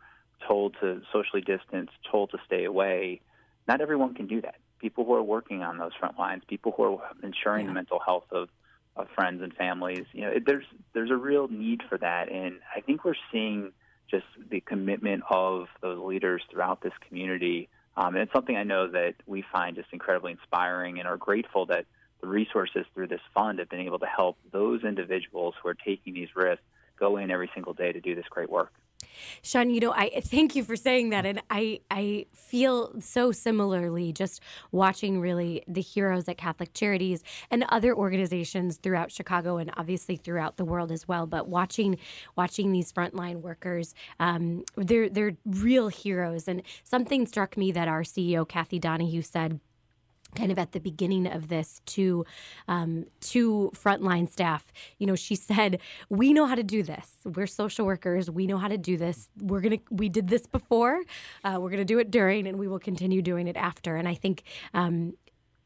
told to socially distance, told to stay away, not everyone can do that. People who are working on those front lines, people who are ensuring yeah. the mental health of, of friends and families, you know, it, there's there's a real need for that. And I think we're seeing just the commitment of those leaders throughout this community um, and it's something I know that we find just incredibly inspiring and are grateful that the resources through this fund have been able to help those individuals who are taking these risks go in every single day to do this great work. Sean, you know, I thank you for saying that. And I, I feel so similarly just watching really the heroes at Catholic Charities and other organizations throughout Chicago and obviously throughout the world as well. But watching watching these frontline workers, um, they're they're real heroes. And something struck me that our CEO Kathy Donahue said kind of at the beginning of this to um, to frontline staff. You know she said we know how to do this. We're social workers. We know how to do this. We're gonna we did this before. Uh, we're gonna do it during and we will continue doing it after. And i think um,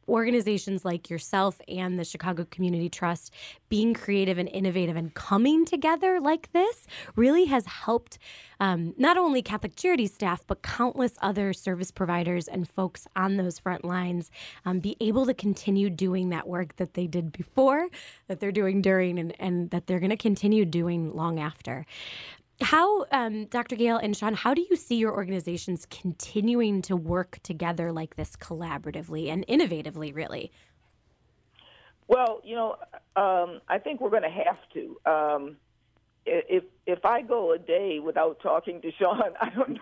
organizations like yourself and the Chicago Community Trust being creative and innovative and coming together like this really has helped um, not only Catholic Charities staff, but countless other service providers and folks on those front lines um, be able to continue doing that work that they did before, that they're doing during, and, and that they're going to continue doing long after. How, um, Dr. Gayle and Sean, how do you see your organizations continuing to work together like this collaboratively and innovatively, really? Well, you know, um, I think we're going to have to. Um, if if I go a day without talking to Sean, I don't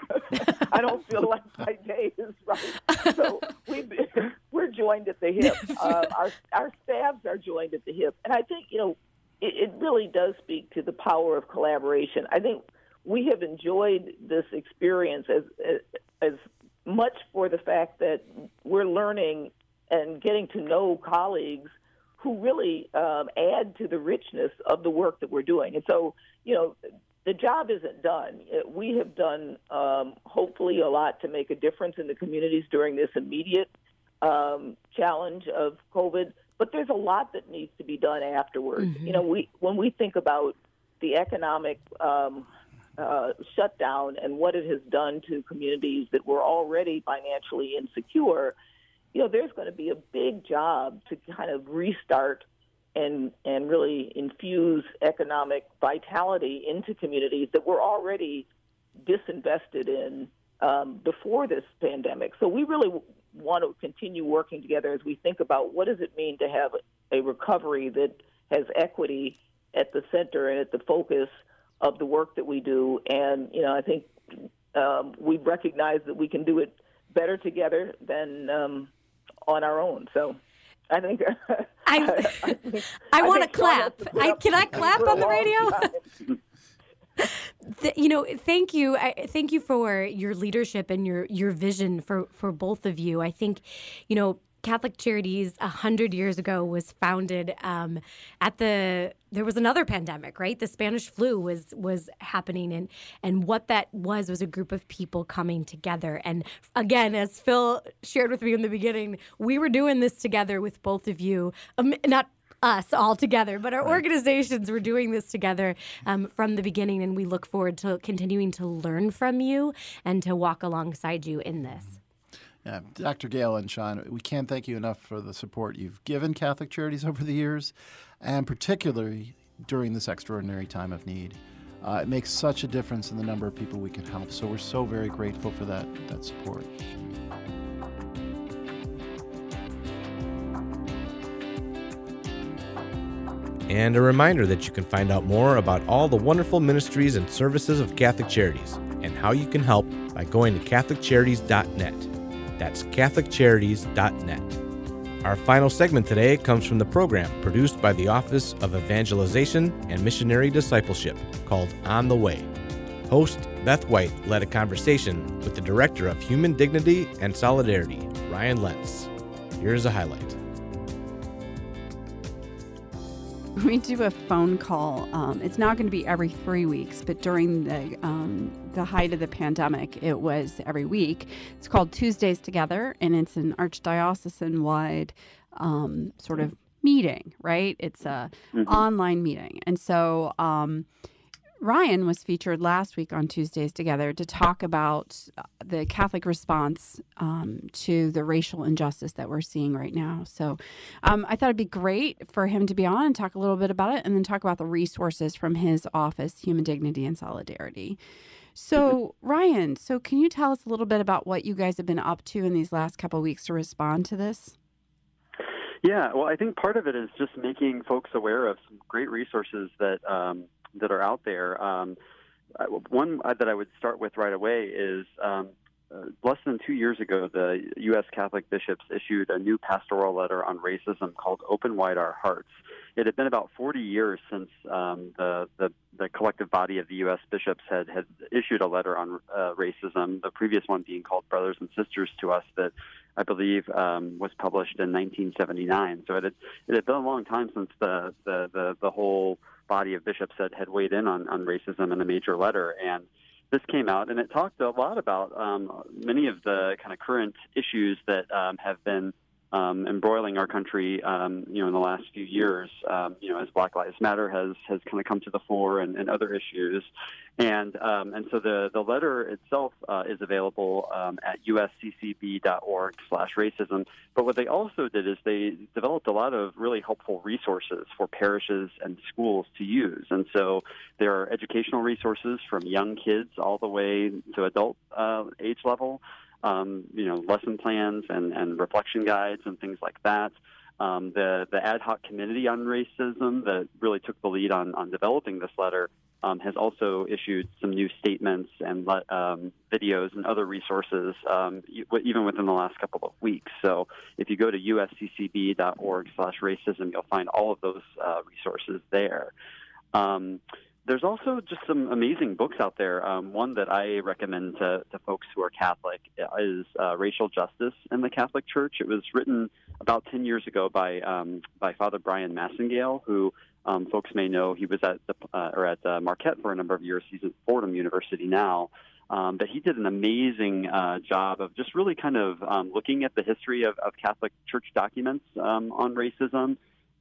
I don't feel like my day is right. So we we're joined at the hip. Uh, our our staffs are joined at the hip, and I think you know it, it really does speak to the power of collaboration. I think we have enjoyed this experience as, as, as much for the fact that we're learning and getting to know colleagues who really um, add to the richness of the work that we're doing. And so, you know, the job isn't done. We have done um, hopefully a lot to make a difference in the communities during this immediate um, challenge of COVID but there's a lot that needs to be done afterwards. Mm-hmm. You know, we when we think about the economic um, uh, shutdown and what it has done to communities that were already financially insecure, you know, there's going to be a big job to kind of restart and and really infuse economic vitality into communities that were already disinvested in um, before this pandemic. So we really want to continue working together as we think about what does it mean to have a recovery that has equity at the center and at the focus of the work that we do. And you know, I think um, we recognize that we can do it better together than um, on our own. So. I think I, I, I, I want to clap. I, can I clap on the radio? you know, thank you. I, thank you for your leadership and your your vision for for both of you. I think, you know, Catholic Charities a hundred years ago was founded um, at the. There was another pandemic, right? The Spanish flu was was happening, and and what that was was a group of people coming together. And again, as Phil shared with me in the beginning, we were doing this together with both of you. Um, not us all together, but our organizations were doing this together um, from the beginning, and we look forward to continuing to learn from you and to walk alongside you in this. Yeah, Dr. Gayle and Sean, we can't thank you enough for the support you've given Catholic Charities over the years, and particularly during this extraordinary time of need. Uh, it makes such a difference in the number of people we can help. So we're so very grateful for that that support. And a reminder that you can find out more about all the wonderful ministries and services of Catholic Charities and how you can help by going to CatholicCharities.net. That's CatholicCharities.net. Our final segment today comes from the program produced by the Office of Evangelization and Missionary Discipleship called On the Way. Host Beth White led a conversation with the Director of Human Dignity and Solidarity, Ryan Lentz. Here's a highlight. we do a phone call. Um, it's not going to be every three weeks, but during the um, the height of the pandemic, it was every week. It's called Tuesdays Together, and it's an archdiocesan wide um, sort of meeting. Right? It's a mm-hmm. online meeting, and so um, Ryan was featured last week on Tuesdays Together to talk about uh, the Catholic response um, to the racial injustice that we're seeing right now. So um, I thought it'd be great for him to be on and talk a little bit about it and then talk about the resources from his office, Human Dignity and Solidarity. So. Ryan, so can you tell us a little bit about what you guys have been up to in these last couple weeks to respond to this? Yeah, well, I think part of it is just making folks aware of some great resources that um, that are out there. Um, one that I would start with right away is um, uh, less than two years ago, the U.S. Catholic bishops issued a new pastoral letter on racism called "Open Wide Our Hearts." It had been about 40 years since um, the, the, the collective body of the U.S. bishops had had issued a letter on uh, racism. The previous one being called "Brothers and Sisters to Us," that I believe um, was published in 1979. So it had, it had been a long time since the the the, the whole body of bishops had, had weighed in on, on racism in a major letter. And this came out, and it talked a lot about um, many of the kind of current issues that um, have been um, embroiling our country, um, you know, in the last few years. Um, you know, as Black Lives Matter has has kind of come to the fore and, and other issues, and um, and so the the letter itself uh, is available um, at usccb.org/racism. But what they also did is they developed a lot of really helpful resources for parishes and schools to use, and so there are educational resources from young kids all the way to adult uh, age level um, you know, lesson plans and, and reflection guides and things like that. Um, the the ad hoc committee on racism that really took the lead on on developing this letter um, has also issued some new statements and um, videos and other resources, um, even within the last couple of weeks. So, if you go to usccb.org slash racism, you'll find all of those uh, resources there. Um, there's also just some amazing books out there. Um, one that I recommend to, to folks who are Catholic is uh, Racial Justice in the Catholic Church. It was written about 10 years ago by um, by Father Bryan Massingale, who um, folks may know. He was at the uh, or at uh, Marquette for a number of years. He's at Fordham University now. Um, but he did an amazing uh, job of just really kind of um, looking at the history of, of Catholic Church documents um, on racism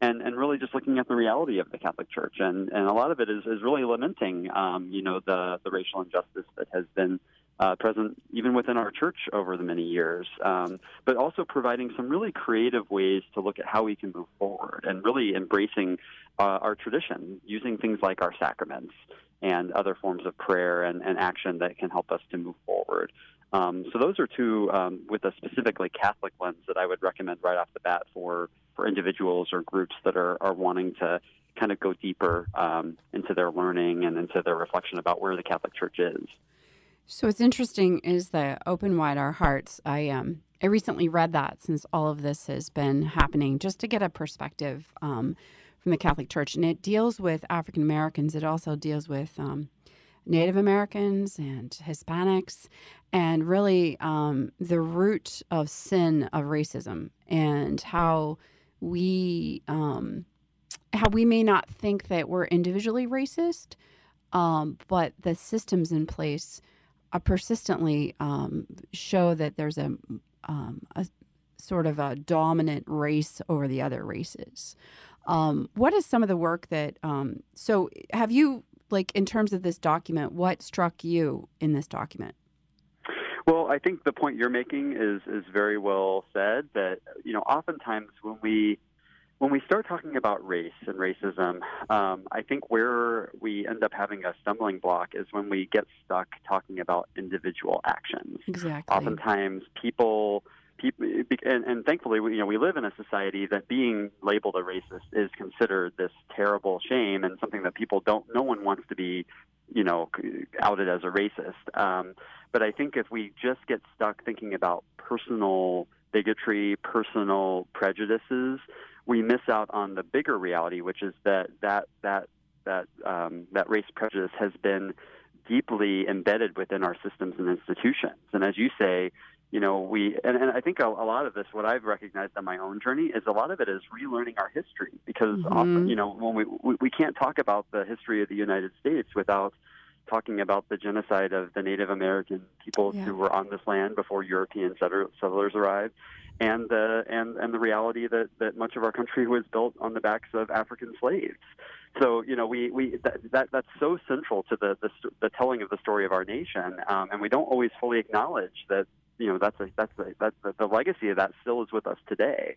and and really just looking at the reality of the Catholic Church, and and a lot of it is is really lamenting, um, you know, the the racial injustice that has been uh, present even within our church over the many years, um, but also providing some really creative ways to look at how we can move forward and really embracing uh, our tradition, using things like our sacraments and other forms of prayer and, and action that can help us to move forward. Um, so those are two um, with a specifically Catholic lens that I would recommend right off the bat for for individuals or groups that are, are wanting to kind of go deeper um, into their learning and into their reflection about where the Catholic Church is. So what's interesting is the open wide our hearts. I um I recently read that since all of this has been happening, just to get a perspective um, from the Catholic Church, and it deals with African Americans. It also deals with um, Native Americans and Hispanics, and really um, the root of sin of racism and how we um, how we may not think that we're individually racist, um, but the systems in place uh, persistently um, show that there's a, um, a sort of a dominant race over the other races. Um, what is some of the work that? Um, so, have you like in terms of this document? What struck you in this document? Well, I think the point you're making is is very well said. That you know, oftentimes when we when we start talking about race and racism, um, I think where we end up having a stumbling block is when we get stuck talking about individual actions. Exactly. Oftentimes, people and, and thankfully, you know, we live in a society that being labeled a racist is considered this terrible shame and something that people don't. No one wants to be, you know, outed as a racist. Um, but I think if we just get stuck thinking about personal bigotry, personal prejudices, we miss out on the bigger reality, which is that that that that um, that race prejudice has been deeply embedded within our systems and institutions. And as you say, you know, we, and, and I think a, a, lot of this, what I've recognized on my own journey is a lot of it is relearning our history because mm-hmm. often, you know, when we, we, we can't talk about the history of the United States without talking about the genocide of the Native American people yeah. who were on this land before European settlers arrived, and the and and the reality that that much of our country was built on the backs of African slaves. So you know we we that, that that's so central to the, the the telling of the story of our nation, um, and we don't always fully acknowledge that you know that's a that's a, that's the, legacy of that still is with us today,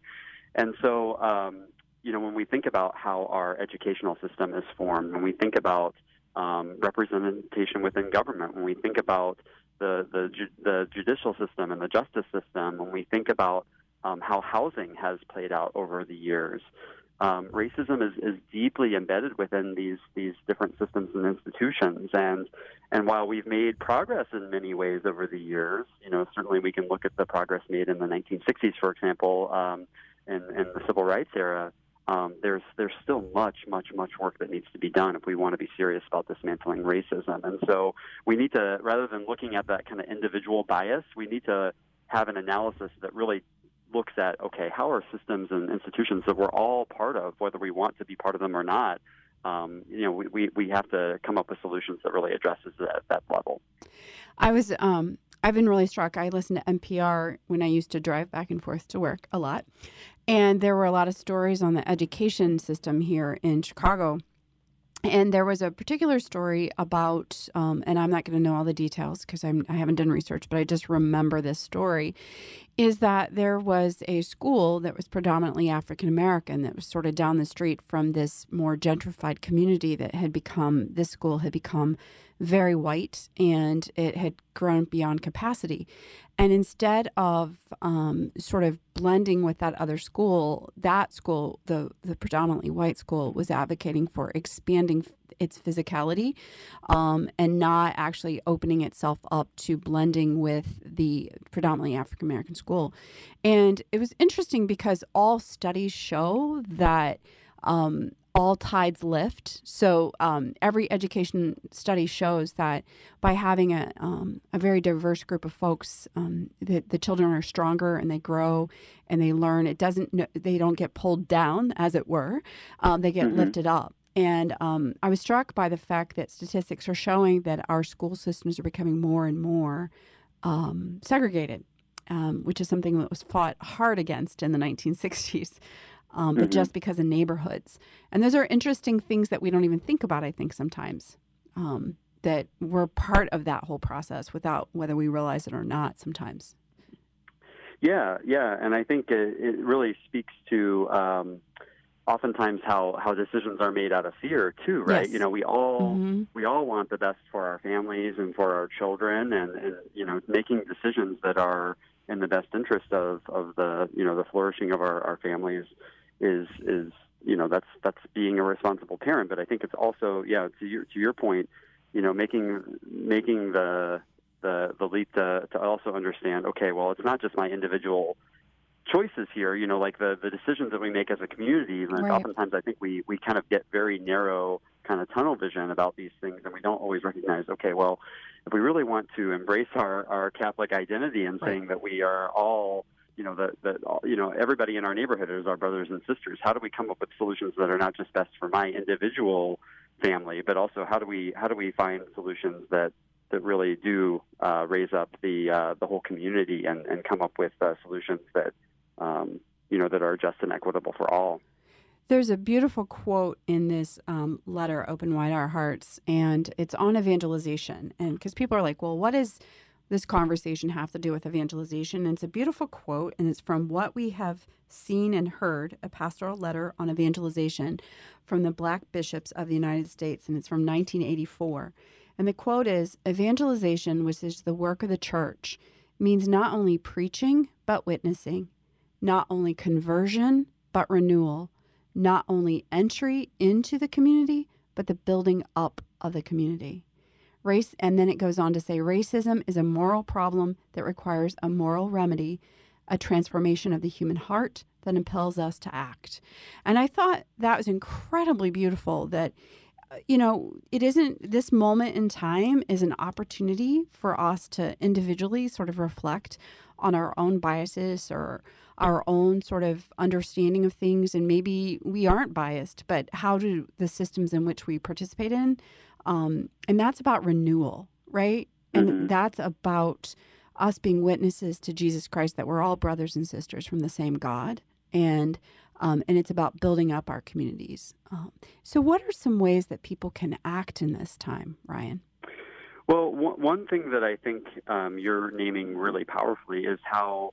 and so um, you know when we think about how our educational system is formed, when we think about um, representation within government, when we think about the the, ju- the judicial system and the justice system, when we think about um, how housing has played out over the years, um, racism is, is deeply embedded within these these different systems and institutions. And and while we've made progress in many ways over the years, you know, certainly we can look at the progress made in the 1960s, for example, um, in, in the civil rights era. Um, there's there's still much much much work that needs to be done if we want to be serious about dismantling racism. And so we need to rather than looking at that kind of individual bias, we need to have an analysis that really looks at okay, how are systems and institutions that we're all part of, whether we want to be part of them or not, um, you know, we, we, we have to come up with solutions that really addresses that, that level. I was, um, I've been really struck. I listened to NPR when I used to drive back and forth to work a lot. And there were a lot of stories on the education system here in Chicago and there was a particular story about, um, and I'm not going to know all the details because I haven't done research, but I just remember this story. Is that there was a school that was predominantly African American that was sort of down the street from this more gentrified community that had become, this school had become very white and it had grown beyond capacity. And instead of um, sort of blending with that other school, that school, the, the predominantly white school, was advocating for expanding its physicality um, and not actually opening itself up to blending with the predominantly African American school. And it was interesting because all studies show that. Um, all tides lift. So um, every education study shows that by having a, um, a very diverse group of folks, um, the, the children are stronger and they grow and they learn. It doesn't they don't get pulled down, as it were. Um, they get mm-hmm. lifted up. And um, I was struck by the fact that statistics are showing that our school systems are becoming more and more um, segregated, which is something that was fought hard against in the 1960s um, but mm-hmm. just because of neighborhoods. And those are interesting things that we don't even think about, I think, sometimes. Um, that we're part of that whole process without whether we realize it or not sometimes. Yeah, yeah. And I think it, it really speaks to. Um, oftentimes how how decisions are made out of fear too right yes. you know we all mm-hmm. we all want the best for our families and for our children and and you know making decisions that are in the best interest of of the you know the flourishing of our our families is is you know that's that's being a responsible parent. But I think it's also yeah to your to your point, you know making making the the the leap to to also understand okay well it's not just my individual choices here you know like the the decisions that we make as a community right. oftentimes i think we we kind of get very narrow kind of tunnel vision about these things, and we don't always recognize, okay, well, if we really want to embrace our, our Catholic identity and saying that we are all you know that that you know everybody in our neighborhood is our brothers and sisters. How do we come up with solutions that are not just best for my individual family, but also how do we how do we find solutions that that really do uh, raise up the uh, the whole community and, and come up with uh, solutions that um, you know that are just and equitable for all. There's a beautiful quote in this um, letter, "Open Wide Our Hearts," and it's on evangelization. And because people are like, "Well, what does this conversation have to do with evangelization. And it's a beautiful quote, and it's from what we have seen and heard a pastoral letter on evangelization from the Black Bishops of the United States, and it's from 1984. And the quote is Evangelization, which is the work of the church, means not only preaching, but witnessing, not only conversion, but renewal, not only entry into the community, but the building up of the community. Race, and then it goes on to say racism is a moral problem that requires a moral remedy, a transformation of the human heart that impels us to act. And I thought that was incredibly beautiful that uh, you know, it isn't this moment in time is an opportunity for us to individually sort of reflect on our own biases or our own sort of understanding of things and maybe we aren't biased but how do the systems in which we participate in um, and that's about renewal, right? And mm-hmm. that's about us being witnesses to Jesus Christ that we're all brothers and sisters from the same God. And um, and it's about building up our communities. Um, so, what are some ways that people can act in this time, Ryan? Well, w- one thing that I think um, you're naming really powerfully is how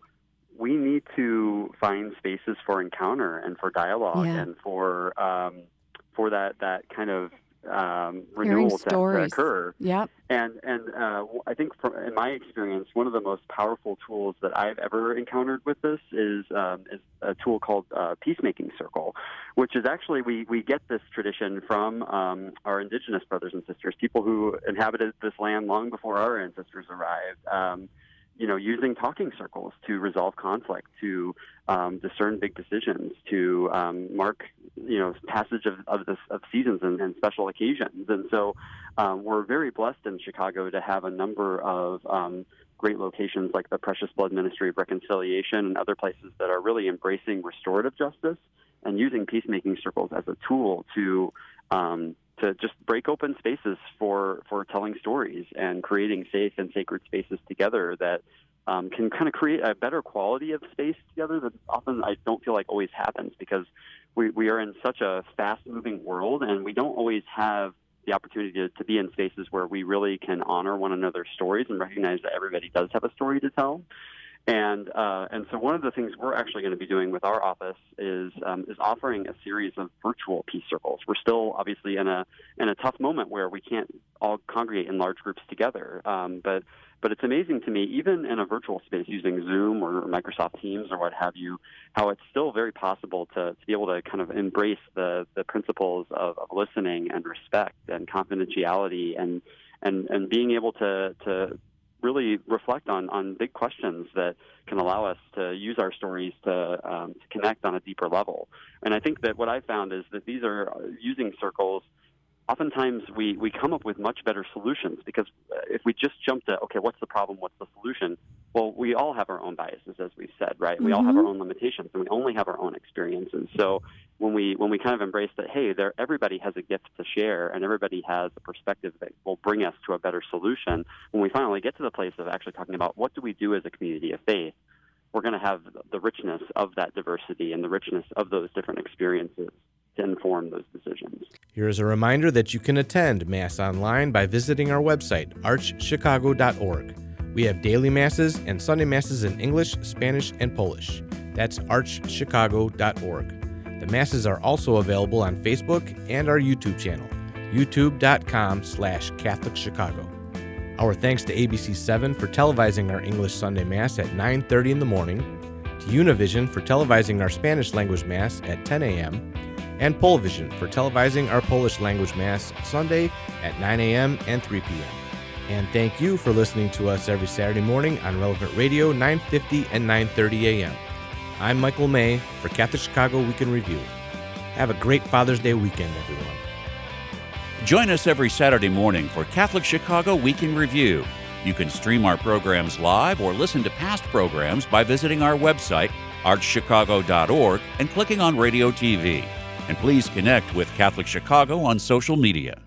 we need to find spaces for encounter and for dialogue yeah. and for um, for that that kind of um, renewal to, to, occur. Yep. And and uh, I think, from, in my experience, one of the most powerful tools that I've ever encountered with this is um, is a tool called uh, Peacemaking Circle, which is actually we we get this tradition from um, our indigenous brothers and sisters, people who inhabited this land long before our ancestors arrived. You know, using talking circles to resolve conflict, to um, discern big decisions, to um, mark, you know, passage of of, this, of seasons and, and, special occasions. And so, um, we're very blessed in Chicago to have a number of um, great locations like the Precious Blood Ministry of Reconciliation and other places that are really embracing restorative justice and using peacemaking circles as a tool to um, to just break open spaces for for telling stories and creating safe and sacred spaces together that um, can kind of create a better quality of space together that often I don't feel like always happens because we, we are in such a fast moving world and we don't always have the opportunity to, to be in spaces where we really can honor one another's stories and recognize that everybody does have a story to tell. And uh, and so one of the things we're actually going to be doing with our office is um, is offering a series of virtual peace circles. We're still obviously in a in a tough moment where we can't all congregate in large groups together. Um, but but it's amazing to me, even in a virtual space using Zoom or Microsoft Teams or what have you, how it's still very possible to, to be able to kind of embrace the the principles of, of listening and respect and confidentiality and and and being able to to really reflect on, on big questions that can allow us to use our stories to, um, to connect on a deeper level. And I think that what I found is that these are uh, using circles oftentimes we, we come up with much better solutions because if we just jump to, okay, what's the problem? What's the solution? Well, we all have our own biases, as we've said, right? Mm-hmm. We all have our mm-hmm. own limitations and we only have our own experiences. So when we, when we kind of embrace that, hey, there, everybody has a gift to share and everybody has a perspective that will bring us to a better solution, when we finally get to the place of actually talking about what do we do as a community of faith, we're going to have the richness of that diversity and the richness of those different experiences to inform those decisions. Here is a reminder that you can attend Mass online by visiting our website, archchicago.org. We have daily Masses and Sunday Masses in English, Spanish, and Polish. That's archchicago.org. The Masses are also available on Facebook and our YouTube channel, youtube.com slash Catholic Chicago. Our thanks to ABC7 for televising our English Sunday Mass at 9.30 in the morning, to Univision for televising our Spanish language Mass at 10 a.m., and Polvision for televising our Polish language Mass Sunday at 9 a.m. and 3 p.m. And thank you for listening to us every Saturday morning on Relevant Radio 950 and 930 a.m. I'm Michael May for Catholic Chicago Week in Review. Have a great Father's Day weekend, everyone. Join us every Saturday morning for Catholic Chicago Week in Review. You can stream our programs live or listen to past programs by visiting our website, archchicago.org, and clicking on Radio TV. And please connect with Catholic Chicago on social media.